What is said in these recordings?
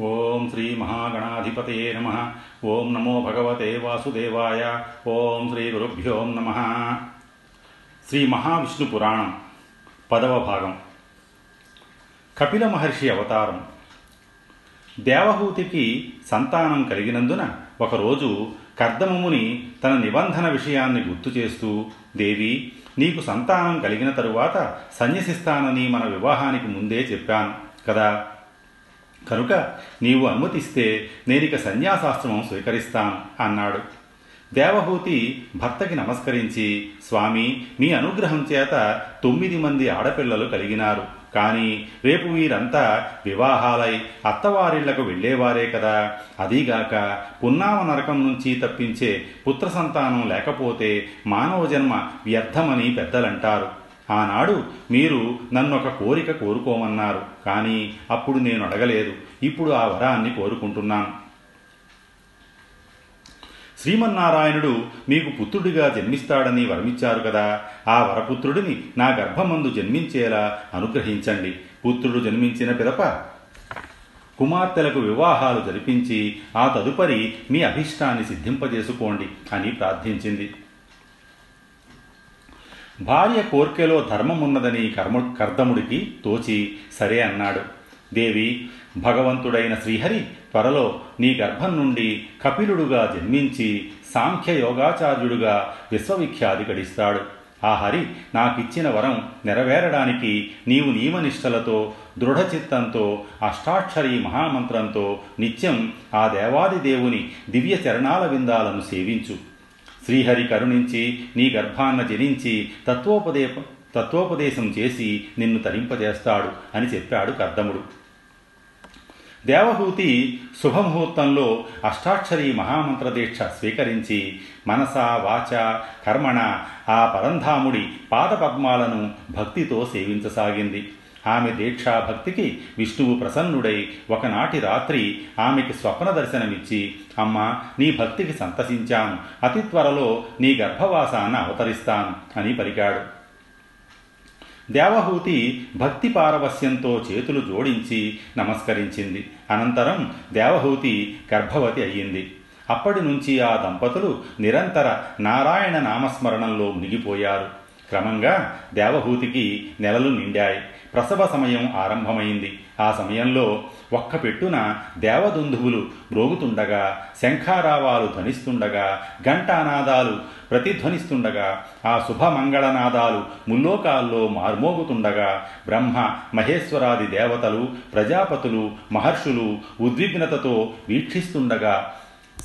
ఓం శ్రీ మహాగణాధిపతే నమ. ఓం నమో భగవతే వాసుదేవాయ. ఓం శ్రీ గురుభ్యో నమ. శ్రీ మహావిష్ణు పురాణం పదవ భాగం. కపిల మహర్షి అవతారం. దేవహూతికి సంతానం కలిగినందున ఒకరోజు కర్దమముని తన నిబంధన విషయాన్ని గుర్తు చేస్తూ దేవి నీకు సంతానం కలిగిన తరువాత సన్యసిస్తానని మన వివాహానికి ముందే చెప్పాను కదా? కనుక నీవు అనుమతిస్తే నేనిక సన్యాసాశ్రమం స్వీకరిస్తాను అన్నాడు. దేవహూతి భర్తకి నమస్కరించి స్వామి మీ అనుగ్రహం చేత తొమ్మిది మంది ఆడపిల్లలు కలిగినారు. కానీ రేపు వీరంతా వివాహాలై అత్తవారిళ్ళకు వెళ్ళేవారే కదా. అదీగాక పున్నామ నరకం నుంచి తప్పించే పుత్ర సంతానం లేకపోతే మానవ జన్మ వ్యర్థమని పెద్దలంటారు. ఆనాడు మీరు నన్నొక కోరిక కోరుకోమన్నారు. కానీ అప్పుడు నేను అడగలేదు. ఇప్పుడు ఆ వరాన్ని కోరుకుంటున్నాను శ్రీమన్నారాయణుడు మీకు పుత్రుడిగా జన్మిస్తాడని వరమిచ్చారు కదా. ఆ వరపుత్రుడిని నా గర్భమందు జన్మించేలా అనుగ్రహించండి. పుత్రుడు జన్మించిన పిదప కుమార్తెలకు వివాహాలు జరిపించి ఆ తదుపరి మీ అభిష్టాన్ని సిద్ధింపజేసుకోండి అని ప్రార్థించింది. భార్య కోర్కెలో ధర్మమున్నదని కర్మ కర్దముడికి తోచి సరే అన్నాడు. దేవి భగవంతుడైన శ్రీహరి త్వరలో నీ గర్భం నుండి కపిలుడుగా జన్మించి సాంఖ్య యోగాచార్యుడుగా విశ్వవిఖ్యాతి గడిస్తాడు ఆ హరి నాకిచ్చిన వరం నెరవేరడానికి నీవు నియమనిష్టలతో దృఢచిత్తంతో అష్టాక్షరి మహామంత్రంతో నిత్యం ఆ దేవాది దేవుని దివ్య చరణాల విందాలను సేవించు. శ్రీహరి కరుణించి నీ గర్భాన్న జనించి తత్వోపదే తత్వోపదేశం చేసి నిన్ను తరింపజేస్తాడు అని చెప్పాడు కర్దముడు. దేవహూతి శుభముహూర్తంలో అష్టాక్షరీ మహామంత్ర దీక్ష స్వీకరించి మనస వాచ కర్మణ ఆ పరంధాముడి పాదపద్మాలను భక్తితో సేవించసాగింది. ఆమె దీక్షా భక్తికి విష్ణువు ప్రసన్నుడై ఒకనాటి రాత్రి ఆమెకి స్వప్న దర్శనమిచ్చి అమ్మ నీ భక్తికి సంతసించాను. అతి త్వరలో నీ గర్భవాసాన అవతరిస్తాను అని పలికాడు దేవహూతి భక్తి పారవస్యంతో చేతులు జోడించి నమస్కరించింది. అనంతరం దేవహూతి గర్భవతి అయ్యింది. అప్పటి నుంచి ఆ దంపతులు నిరంతర నారాయణ నామస్మరణంలో మునిగిపోయారు. క్రమంగా దేవహూతికి నెలలు నిండాయి. ప్రసవ సమయం ఆరంభమైంది. ఆ సమయంలో ఒక్క పెట్టున దేవదుందువులు మ్రోగుతుండగా శంఖారావాలు ధ్వనిస్తుండగా ఘంటానాదాలు ప్రతిధ్వనిస్తుండగా ఆ శుభమంగళనాదాలు ముల్లోకాల్లో మార్మోగుతుండగా బ్రహ్మ మహేశ్వరాది దేవతలు ప్రజాపతులు మహర్షులు ఉద్విగ్నతతో వీక్షిస్తుండగా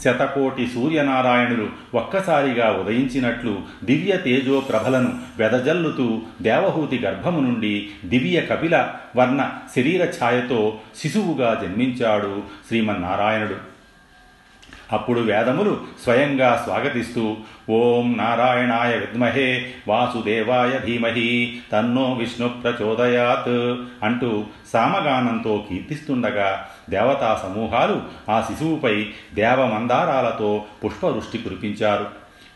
శతకోటి సూర్యనారాయణులు ఒక్కసారిగా ఉదయించినట్లు దివ్య తేజో ప్రభలను వెదజల్లుతూ దేవహూతి గర్భము నుండి దివ్య కపిల వర్ణ శరీర ఛాయతో శిశువుగా జన్మించాడు శ్రీమన్నారాయణుడు. అప్పుడు వేదములు స్వయంగా స్వాగతిస్తూ ఓం నారాయణాయ విద్మహే వాసుదేవాయ ధీమహి తన్నో విష్ణు ప్రచోదయాత్ అంటూ సామగానంతో కీర్తిస్తుండగా దేవతా సమూహాలు ఆ శిశువుపై దేవమందారాలతో పుష్పవృష్టి కురిపించారు.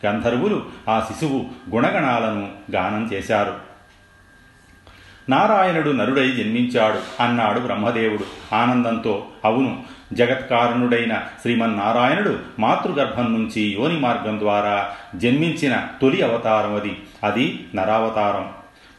గంధర్వులు ఆ శిశువు గుణగణాలను గానం చేశారు. నారాయణుడు నరుడై జన్మించాడు అన్నాడు బ్రహ్మదేవుడు. ఆనందంతో అవును జగత్కారణుడైన శ్రీమన్నారాయణుడు మాతృగర్భం నుంచి యోని మార్గం ద్వారా జన్మించిన తొలి అవతారం అది అది నరావతారం.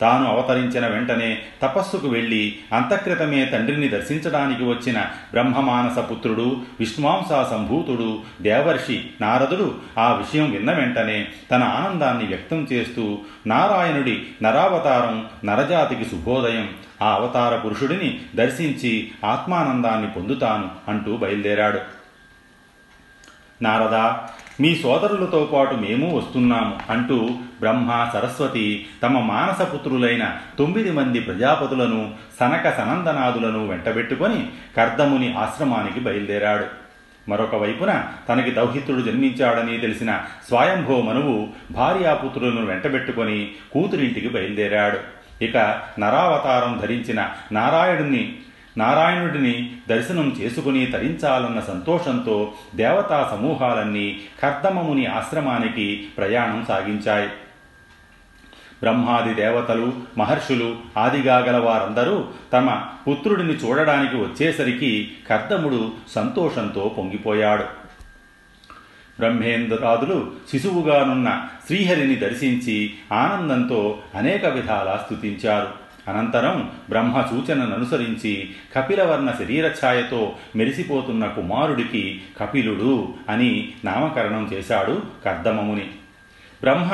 తాను అవతరించిన వెంటనే తపస్సుకు వెళ్ళి అంతఃకృతమే తండ్రిని దర్శించడానికి వచ్చిన బ్రహ్మమానస పుత్రుడు విష్ణువాంస సంభూతుడు దేవర్షి నారదుడు ఆ విషయం విన్న వెంటనే తన ఆనందాన్ని వ్యక్తం చేస్తూ నారాయణుడి నరావతారం నరజాతికి శుభోదయం. ఆ అవతార పురుషుడిని దర్శించి ఆత్మానందాన్ని పొందుతాను అంటూ బయలుదేరాడు. నారద మీ సోదరులతో పాటు మేము వస్తున్నాము అంటూ బ్రహ్మ సరస్వతి తమ మానసపుత్రులైన తొమ్మిది మంది ప్రజాపతులను సనక సనందనాదులను వెంటబెట్టుకొని కర్దముని ఆశ్రమానికి బయలుదేరాడు. మరొక వైపున తనకి దౌహిత్రుడు జన్మించాడని తెలిసిన స్వయంభో మనువు భార్యాపుత్రులను వెంటబెట్టుకొని కూతురింటికి బయలుదేరాడు. ఇక నరావతారం ధరించిన నారాయణుణ్ణి నారాయణుడిని దర్శనం చేసుకుని తరించాలన్న సంతోషంతో దేవతా సమూహాలన్నీ కర్దమముని ఆశ్రమానికి ప్రయాణం సాగించాయి. బ్రహ్మాది దేవతలు మహర్షులు ఆదిగా గల వారందరూ తమ పుత్రుడిని చూడడానికి వచ్చేసరికి కర్దముడు సంతోషంతో పొంగిపోయాడు. బ్రహ్మేంద్రాదులు శిశువుగానున్న శ్రీహరిని దర్శించి ఆనందంతో అనేక విధాలా స్తుతించారు. అనంతరం బ్రహ్మ సూచనను అనుసరించి కపిలవర్ణ శరీరఛాయతో మెరిసిపోతున్న కుమారుడికి కపిలుడు అని నామకరణం చేశాడు కర్దమముని. బ్రహ్మ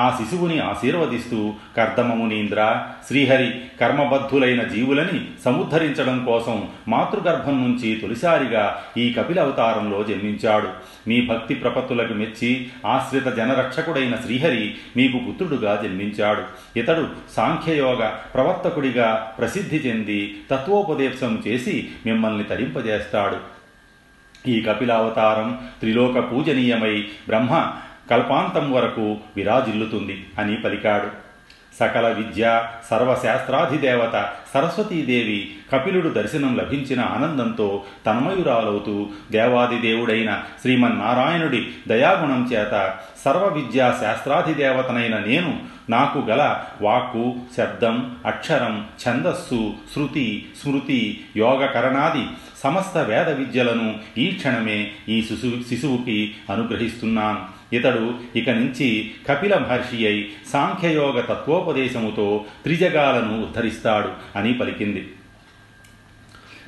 ఆ శిశువుని ఆశీర్వదిస్తూ కర్దమమునీంద్ర శ్రీహరి కర్మబద్ధులైన జీవులని సముద్ధరించడం కోసం మాతృగర్భం నుంచి తొలిసారిగా ఈ కపిల అవతారంలో జన్మించాడు. మీ భక్తి ప్రపత్తులకు మెచ్చి ఆశ్రిత జనరక్షకుడైన శ్రీహరి మీకు పుత్రుడుగా జన్మించాడు. ఇతడు సాంఖ్యయోగ ప్రవర్తకుడిగా ప్రసిద్ధి చెంది తత్వోపదేశం చేసి మిమ్మల్ని తరింపజేస్తాడు. ఈ కపిలావతారం త్రిలోక పూజనీయమై బ్రహ్మ కల్పాంతం వరకు విరాజిల్లుతుంది అని పలికాడు. సకల విద్య సర్వశాస్త్రాధిదేవత సరస్వతీదేవి కపిలుడు దర్శనం లభించిన ఆనందంతో తన్మయురాలవుతూ దేవాదిదేవుడైన శ్రీమన్నారాయణుడి దయాగుణం చేత సర్వ విద్యా శాస్త్రాధిదేవతనైన నేను నాకు గల వాక్కు శబ్దం అక్షరం ఛందస్సు శృతి స్మృతి యోగకరణాది సమస్త వేద విద్యలను ఈ క్షణమే ఈ శిశు శిశువుకి అనుగ్రహిస్తున్నాను. ఇతడు ఇక నుంచి కపిల మహర్షి అయి సాంఖ్యయోగ తత్వోపదేశముతో త్రిజగాలను ఉద్ధరిస్తాడు అని పలికింది.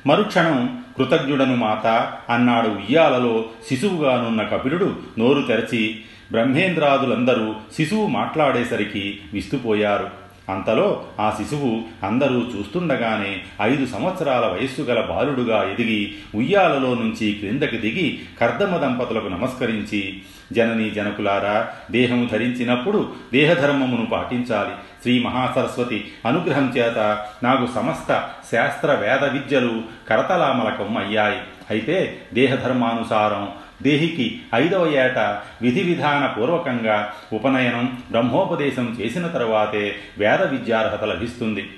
మరుక్షణం కృతజ్ఞుడను మాత అన్నాడు ఉయ్యాలలో శిశువుగానున్న కపిలుడు నోరు తెరచి. బ్రహ్మేంద్రాదులందరూ శిశువు మాట్లాడేసరికి విస్తుపోయారు. అంతలో ఆ శిశువు అందరూ చూస్తుండగానే ఐదు సంవత్సరాల వయస్సు గల బాలుడుగా ఎదిగి ఉయ్యాలలో నుంచి క్రిందకి దిగి కర్దమ దంపతులకు నమస్కరించి జనని జనకులారా దేహము ధరించినప్పుడు దేహధర్మమును పాటించాలి. శ్రీ మహాసరస్వతి అనుగ్రహం చేత నాకు సమస్త శాస్త్ర వేద విద్యలు కరతలామలకం అయ్యాయి. అయితే దేహధర్మానుసారం దేహికి ఐదవ ఏట విధి విధాన పూర్వకంగా ఉపనయనం బ్రహ్మోపదేశం చేసిన తరువాతే వేద విద్యార్హత లభిస్తుంది.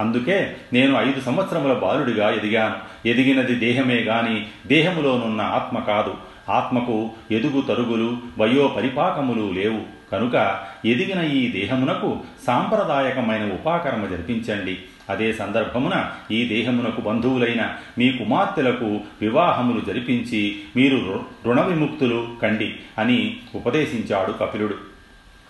అందుకే నేను ఐదు సంవత్సరముల బాలుడిగా ఎదిగాను. ఎదిగినది దేహమే గాని దేహములోనున్న ఆత్మ కాదు. ఆత్మకు ఎదుగు తరుగులు వయో పరిపాకములు లేవు. కనుక ఎదిగిన ఈ దేహమునకు సాంప్రదాయకమైన ఉపాకర్మ జరిపించండి. అదే సందర్భమున ఈ దేహమునకు బంధువులైన మీ కుమార్తెలకు వివాహములు జరిపించి మీరు రుణ విముక్తులు కండి అని ఉపదేశించాడు కపిలుడు.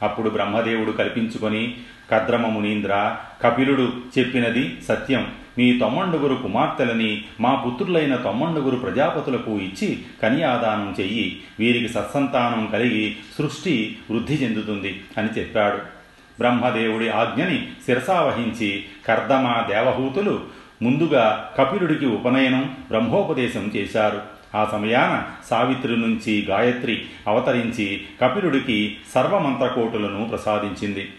అప్పుడు బ్రహ్మదేవుడు కల్పించుకొని కద్రమ మునీంద్ర కపిలుడు చెప్పినది సత్యం. మీ తొమ్మండుగురు కుమార్తెలని మా పుత్రులైన తొమ్మండుగురు ప్రజాపతులకు ఇచ్చి కన్యాదానం చెయ్యి. వీరికి సత్సంతానం కలిగి సృష్టి వృద్ధి చెందుతుంది అని చెప్పాడు. బ్రహ్మదేవుడి ఆజ్ఞని శిరసావహించి కర్దమ దేవహూతులు ముందుగా కపిలుడికి ఉపనయనం బ్రహ్మోపదేశం చేశారు. ఆ సమయాన సావిత్రి నుంచి గాయత్రి అవతరించి కపిలుడికి సర్వమంత్రకోటులను ప్రసాదించింది.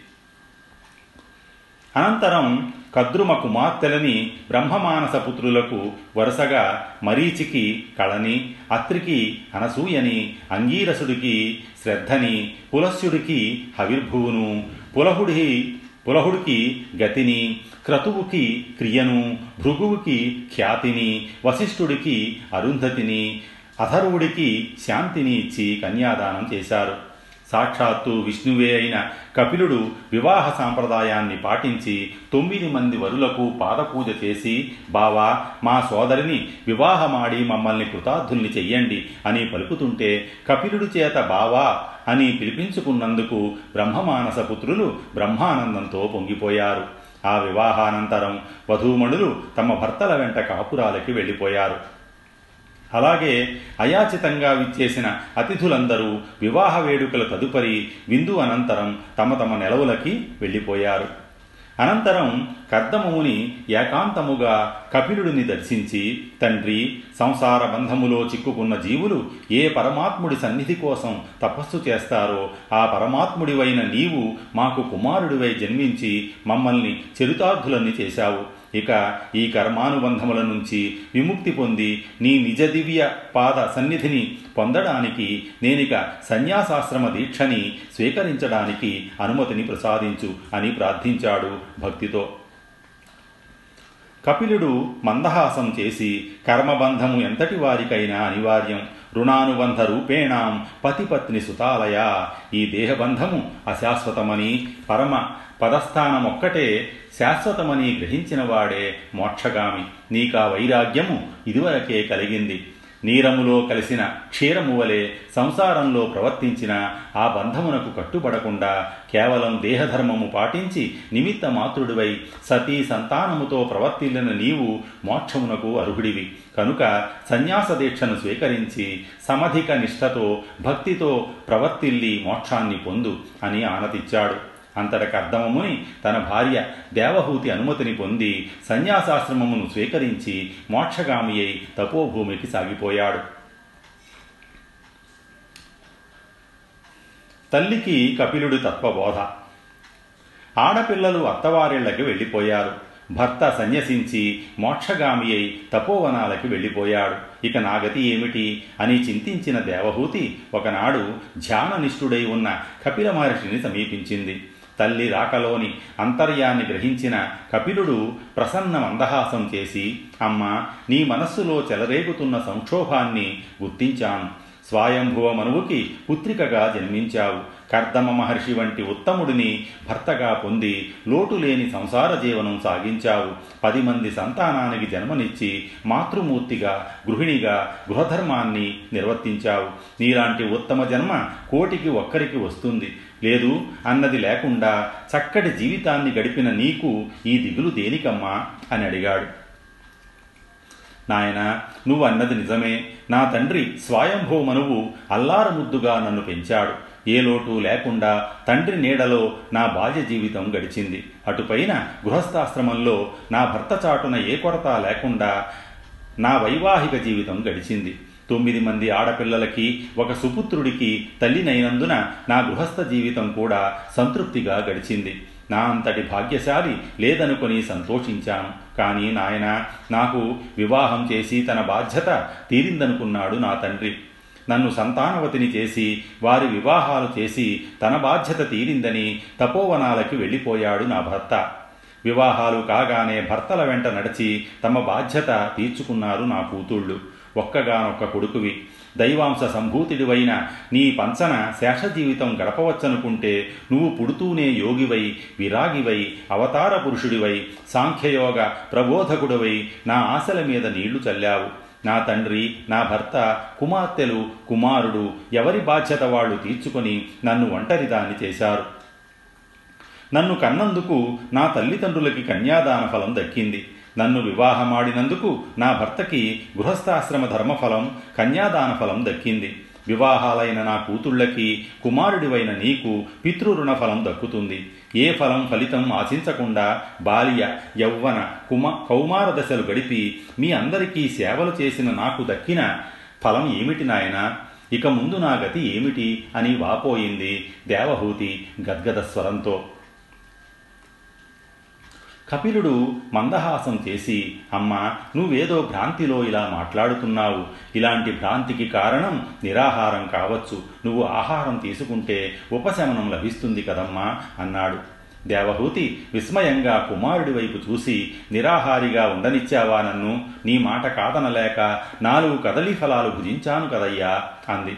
అనంతరం కద్రుమ కుమార్తెలని బ్రహ్మమానస పుత్రులకు వరుసగా మరీచికి కళని అత్రికి అనసూయని అంగీరసుడికి శ్రద్ధని పులస్యుడికి హవిర్భువును పులహుడి పులహుడికి గతిని క్రతువుకి క్రియను భృగువుకి ఖ్యాతిని వశిష్ఠుడికి అరుంధతిని అథర్వుడికి శాంతిని ఇచ్చి కన్యాదానం చేశారు. సాక్షాత్తు విష్ణువే అయిన కపిలుడు వివాహ సాంప్రదాయాన్ని పాటించి తొమ్మిది మంది వరులకు పాదపూజ చేసి బావా మా సోదరిని వివాహమాడి మమ్మల్ని కృతార్థుల్ని చెయ్యండి అని పలుకుతుంటే కపిలుడి చేత బావా అని పిలిపించుకున్నందుకు బ్రహ్మమానస పుత్రులు బ్రహ్మానందంతో పొంగిపోయారు. ఆ వివాహానంతరం వధూమణులు తమ భర్తల వెంట కాపురాలకి వెళ్ళిపోయారు. అలాగే అయాచితంగా విచ్చేసిన అతిథులందరూ వివాహ వేడుకల తదుపరి విందు అనంతరం తమ తమ నెలవులకి వెళ్ళిపోయారు. అనంతరం కర్దమముని ఏకాంతముగా కపిలుడిని దర్శించి తండ్రి సంసార బంధములో చిక్కుకున్న జీవులు ఏ పరమాత్ముడి సన్నిధి కోసం తపస్సు చేస్తారో ఆ పరమాత్ముడివైన నీవు మాకు కుమారుడివై జన్మించి మమ్మల్ని చరితార్థులన్నీ చేశావు. ఇక ఈ కర్మానుబంధముల నుంచి విముక్తి పొంది నీ నిజ దివ్య పాద సన్నిధిని పొందడానికి నేనిక సన్యాసాశ్రమ దీక్షని స్వీకరించడానికి అనుమతిని ప్రసాదించు అని ప్రార్థించాడు భక్తితో. కపిలుడు మందహాసం చేసి కర్మబంధము ఎంతటి వారికైనా అనివార్యం. రుణానుబంధ రూపేణాం పతిపత్ని సుతాలయ ఈ దేహబంధము అశాశ్వతమని పరమ పదస్థానమొక్కటే శాశ్వతమని గ్రహించిన వాడే మోక్షగామి. నీకా వైరాగ్యము ఇదివరకే కలిగింది. నీరములో కలిసిన క్షీరము వలె సంసారంలో ప్రవర్తించిన ఆ బంధమునకు కట్టుబడకుండా కేవలం దేహధర్మము పాటించి నిమిత్త మాతృడివై సతీ సంతానముతో ప్రవర్తిల్లిన నీవు మోక్షమునకు అర్హుడివి. కనుక సన్యాస దీక్షను స్వీకరించి సమధిక నిష్ఠతో భక్తితో ప్రవర్తిల్లి మోక్షాన్ని పొందు అని ఆనతిచ్చాడు. అంతట కర్దమముని తన భార్య దేవహూతి అనుమతిని పొంది సన్యాసాశ్రమమును స్వీకరించి మోక్షగామి అయి తపోభూమికి సాగిపోయాడు. తల్లికి కపిలుడి తత్వబోధ. ఆడపిల్లలు అత్తవారిళ్ళకి వెళ్ళిపోయారు. భర్త సన్యసించి మోక్షగామి అయి తపోవనాలకి వెళ్ళిపోయాడు. ఇక నాగతి ఏమిటి అని చింతించిన దేవహూతి ఒకనాడు ధ్యాననిష్ఠుడై ఉన్న కపిల మహర్షిని సమీపించింది. తల్లి రాకలోని అంతర్యాన్ని గ్రహించిన కపిలుడు ప్రసన్న మందహాసం చేసి అమ్మ నీ మనస్సులో చెలరేగుతున్న సంక్షోభాన్ని గుర్తించాను. స్వయంభువ మనువుకి పుత్రికగా జన్మించావు. కర్దమ మహర్షి వంటి ఉత్తముడిని భర్తగా పొంది లోటు లేని సంసార జీవనం సాగించావు. పది మంది సంతానానికి జన్మనిచ్చి మాతృమూర్తిగా గృహిణిగా గృహధర్మాన్ని నిర్వర్తించావు. నీలాంటి ఉత్తమ జన్మ కోటికి ఒక్కరికి వస్తుంది. లేదు అన్నది లేకుండా చక్కటి జీవితాన్ని గడిపిన నీకు ఈ దిగులు దేనికమ్మా? అని అడిగాడు. నాయన నువ్వు అన్నది నిజమే. నా తండ్రి స్వయంభూ మనువు అల్లారముద్దుగా నన్ను పెంచాడు. ఏ లోటు లేకుండా తండ్రి నీడలో నా బాల్య జీవితం గడిచింది. అటుపైన గృహస్థాశ్రమంలో నా భర్త చాటున ఏ కొరత లేకుండా నా వైవాహిక జీవితం గడిచింది. తొమ్మిది మంది ఆడపిల్లలకి ఒక సుపుత్రుడికి తల్లినైనందున నా గృహస్థ జీవితం కూడా సంతృప్తిగా గడిచింది. నా అంతటి భాగ్యశాలి లేదనుకొని సంతోషించాను. కానీ నాయన నాకు వివాహం చేసి తన బాధ్యత తీరిందనుకున్నాడు నా తండ్రి. నన్ను సంతానవతిని చేసి వారి వివాహాలు చేసి తన బాధ్యత తీరిందని తపోవనాలకి వెళ్ళిపోయాడు నా భర్త. వివాహాలు కాగానే భర్తల వెంట నడిచి తమ బాధ్యత తీర్చుకున్నారు నా కూతుళ్ళు. ఒక్కగానొక్క కొడుకువి. దైవాంశ సంభూతిడివైన నీ పంచన శేష జీవితం గడపవచ్చనుకుంటే నువ్వు పుడుతూనే యోగివై విరాగివై అవతార పురుషుడివై సాంఖ్యయోగ ప్రబోధకుడివై నా ఆశల మీద నీళ్ళు చల్లావు. నా తండ్రి నా భర్త కుమార్తెలు కుమారుడు ఎవరి బాధ్యత వాళ్ళు తీర్చుకొని నన్ను ఒంటరిదాన్ని చేశారు. నన్ను కన్నందుకు నా తల్లిదండ్రులకి కన్యాదాన ఫలం దక్కింది. నన్ను వివాహమాడినందుకు నా భర్తకి గృహస్థాశ్రమ ధర్మఫలం కన్యాదాన ఫలం దక్కింది. వివాహాలైన నా కూతుళ్ళకి కుమారుడివైన నీకు పితృరుణ ఫలం దక్కుతుంది. ఏ ఫలం ఫలితం ఆశించకుండా బాల్య యౌవన కుమ కౌమార దశలు గడిపి మీ అందరికీ సేవలు చేసిన నాకు దక్కిన ఫలం ఏమిటి నాయన? ఇక ముందు నా గతి ఏమిటి అని వాపోయింది దేవహూతి గద్గద స్వరంతో. కపిలుడు మందహాసం చేసి అమ్మ నువ్వేదో భ్రాంతిలో ఇలా మాట్లాడుతున్నావు. ఇలాంటి భ్రాంతికి కారణం నిరాహారం కావచ్చు. నువ్వు ఆహారం తీసుకుంటే ఉపశమనం లభిస్తుంది కదమ్మా అన్నాడు. దేవహూతి విస్మయంగా కుమారుడి వైపు చూసి నిరాహారిగా ఉండనిచ్చావా నన్ను? నీ మాట కాదనలేక నాలుగు కదలి ఫలాలు భుజించాను కదయ్యా అంది.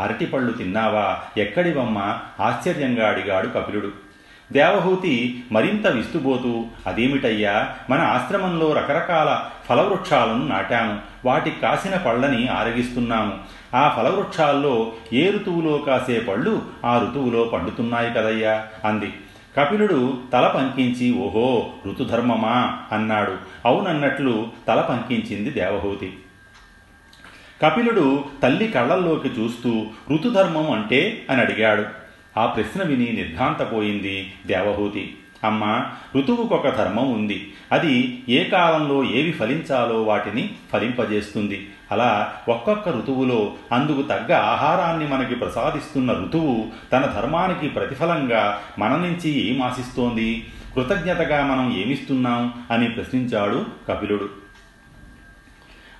అరటిపళ్ళు తిన్నావా? ఎక్కడివమ్మా? ఆశ్చర్యంగా అడిగాడు కపిలుడు. దేవహూతి మరింత విస్తుబోతూ అదేమిటయ్యా మన ఆశ్రమంలో రకరకాల ఫలవృక్షాలను నాటాము వాటి కాసిన పళ్ళని ఆరగిస్తున్నాము ఆ ఫలవృక్షాల్లో ఏ ఋతువులో కాసే పళ్ళు ఆ ఋతువులో పండుతున్నాయి కదయ్యా అంది. కపిలుడు తల పంకించి ఓహో ఋతుధర్మమా అన్నాడు. అవునన్నట్లు తల పంకించింది దేవహూతి. కపిలుడు తల్లి కళ్ళల్లోకి చూస్తూ ఋతుధర్మం అంటే? అని అడిగాడు. ఆ ప్రశ్న విని నిర్ఘాంతపోయింది దేవహూతి. అమ్మ ఋతువుకొక ధర్మం ఉంది. అది ఏ కాలంలో ఏవి ఫలించాలో వాటిని ఫలింపజేస్తుంది. అలా ఒక్కొక్క ఋతువులో అందుకు తగ్గ ఆహారాన్ని మనకి ప్రసాదిస్తున్న ఋతువు తన ధర్మానికి ప్రతిఫలంగా మన నుంచి ఏం ఆశిస్తోంది? కృతజ్ఞతగా మనం ఏమిస్తున్నాం? అని ప్రశ్నించాడు కపిలుడు.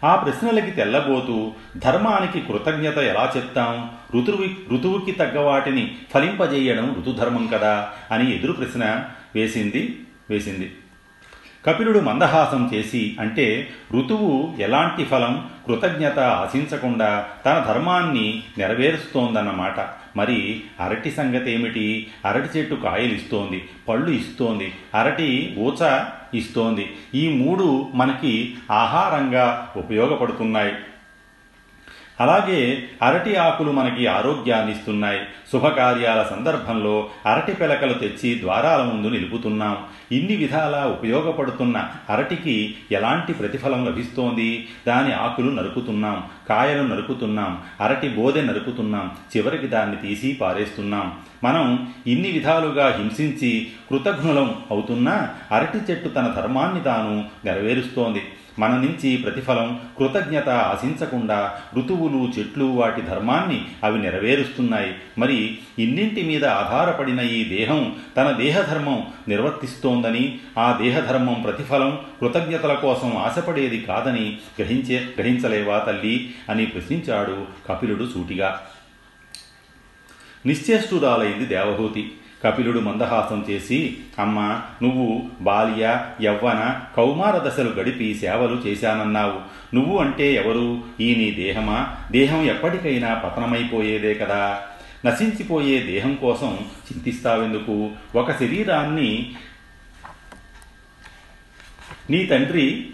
ఆ ప్రశ్నలకి తెల్లబోతూ ధర్మానికి కృతజ్ఞత ఎలా చెప్తాం? ఋతువు ఋతువుకి తగ్గ వాటిని ఫలింపజేయడం ఋతుధర్మం కదా అని ఎదురు ప్రశ్న వేసింది వేసింది. కపిలుడు మందహాసం చేసి అంటే ఋతువు ఎలాంటి ఫలం కృతజ్ఞత ఆశించకుండా తన ధర్మాన్ని నెరవేరుస్తోందన్నమాట. మరి అరటి సంగతి ఏమిటి అరటి చెట్టు కాయలు ఇస్తోంది పళ్ళు ఇస్తోంది అరటి ఊచ ఇస్తోంది. ఈ మూడు మనకి ఆహారంగా ఉపయోగపడుతున్నాయి. అలాగే అరటి ఆకులు మనకి ఆరోగ్యాన్ని ఇస్తున్నాయి శుభకార్యాల సందర్భంలో అరటి పిలకలు తెచ్చి ద్వారాల ముందు నిలుపుతున్నాం. ఇన్ని విధాలా ఉపయోగపడుతున్న అరటికి ఎలాంటి ప్రతిఫలం లభిస్తోంది? దాని ఆకులు నరుకుతున్నాం కాయలు నరుకుతున్నాం అరటి బోదె నరుకుతున్నాం చివరికి దాన్ని తీసి పారేస్తున్నాం. మనం ఇన్ని విధాలుగా హింసించి కృతజ్ఞులం అవుతున్నా అరటి చెట్టు తన ధర్మాన్ని తాను నెరవేరుస్తోంది. మన నుంచి ప్రతిఫలం కృతజ్ఞత ఆశించకుండా ఋతువులు చెట్లు వాటి ధర్మాన్ని అవి నెరవేరుస్తున్నాయి. మరి ఇన్నింటి మీద ఆధారపడిన ఈ దేహం తన దేహధర్మం నిర్వర్తిస్తోందని ఆ దేహధర్మం ప్రతిఫలం కృతజ్ఞతల కోసం ఆశపడేది కాదని గ్రహించే గ్రహించలేవా తల్లి అని ప్రశ్నించాడు కపిలుడు సూటిగా. నిశ్చేష్టురాలైంది దేవహూతి. కపిలుడు మందహాసం చేసి అమ్మ నువ్వు బాల్య యవ్వన కౌమార దశలు గడిపి సేవలు చేశానన్నావు. నువ్వు అంటే ఎవరు? ఈ నీ దేహమా? దేహం ఎప్పటికైనా పతనమైపోయేదే కదా. నశించిపోయే దేహం కోసం చింతిస్తావెందుకు? ఒక శరీరాన్ని నీ తండ్రి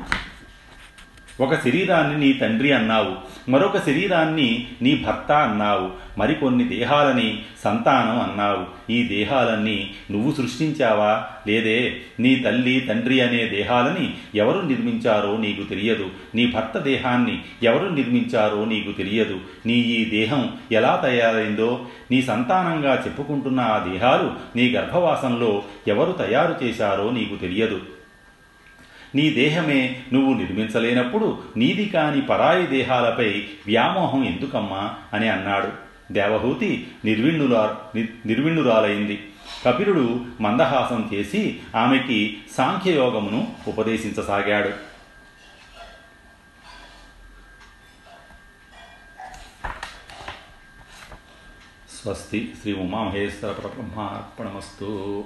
ఒక శరీరాన్ని నీ తండ్రి అన్నావు మరొక శరీరాన్ని నీ భర్త అన్నావు మరికొన్ని దేహాలని సంతానం అన్నావు. ఈ దేహాలన్నీ నువ్వు సృష్టించావా? లేదే నీ తల్లి తండ్రి అనే దేహాలని ఎవరు నిర్మించారో నీకు తెలియదు. నీ భర్త దేహాన్ని ఎవరు నిర్మించారో నీకు తెలియదు. నీ ఈ దేహం ఎలా తయారైందో నీ సంతానంగా చెప్పుకుంటున్న ఆ దేహాలు నీ గర్భవాసంలో ఎవరు తయారు చేశారో నీకు తెలియదు. నీ దేహమే నువ్వు నిర్మించలేనప్పుడు నీది కాని పరాయి దేహాలపై వ్యామోహం ఎందుకమ్మా? అని అన్నాడు. దేవహూతి నిర్విణ్ణులా నిర్విణ్ణురాలైంది. కపిలుడు మందహాసం చేసి ఆమెకి సాంఖ్యయోగమును ఉపదేశించసాగాడు. స్వస్తి శ్రీ ఉమామహేశ్వర పరబ్రహ్మార్పణమస్తు.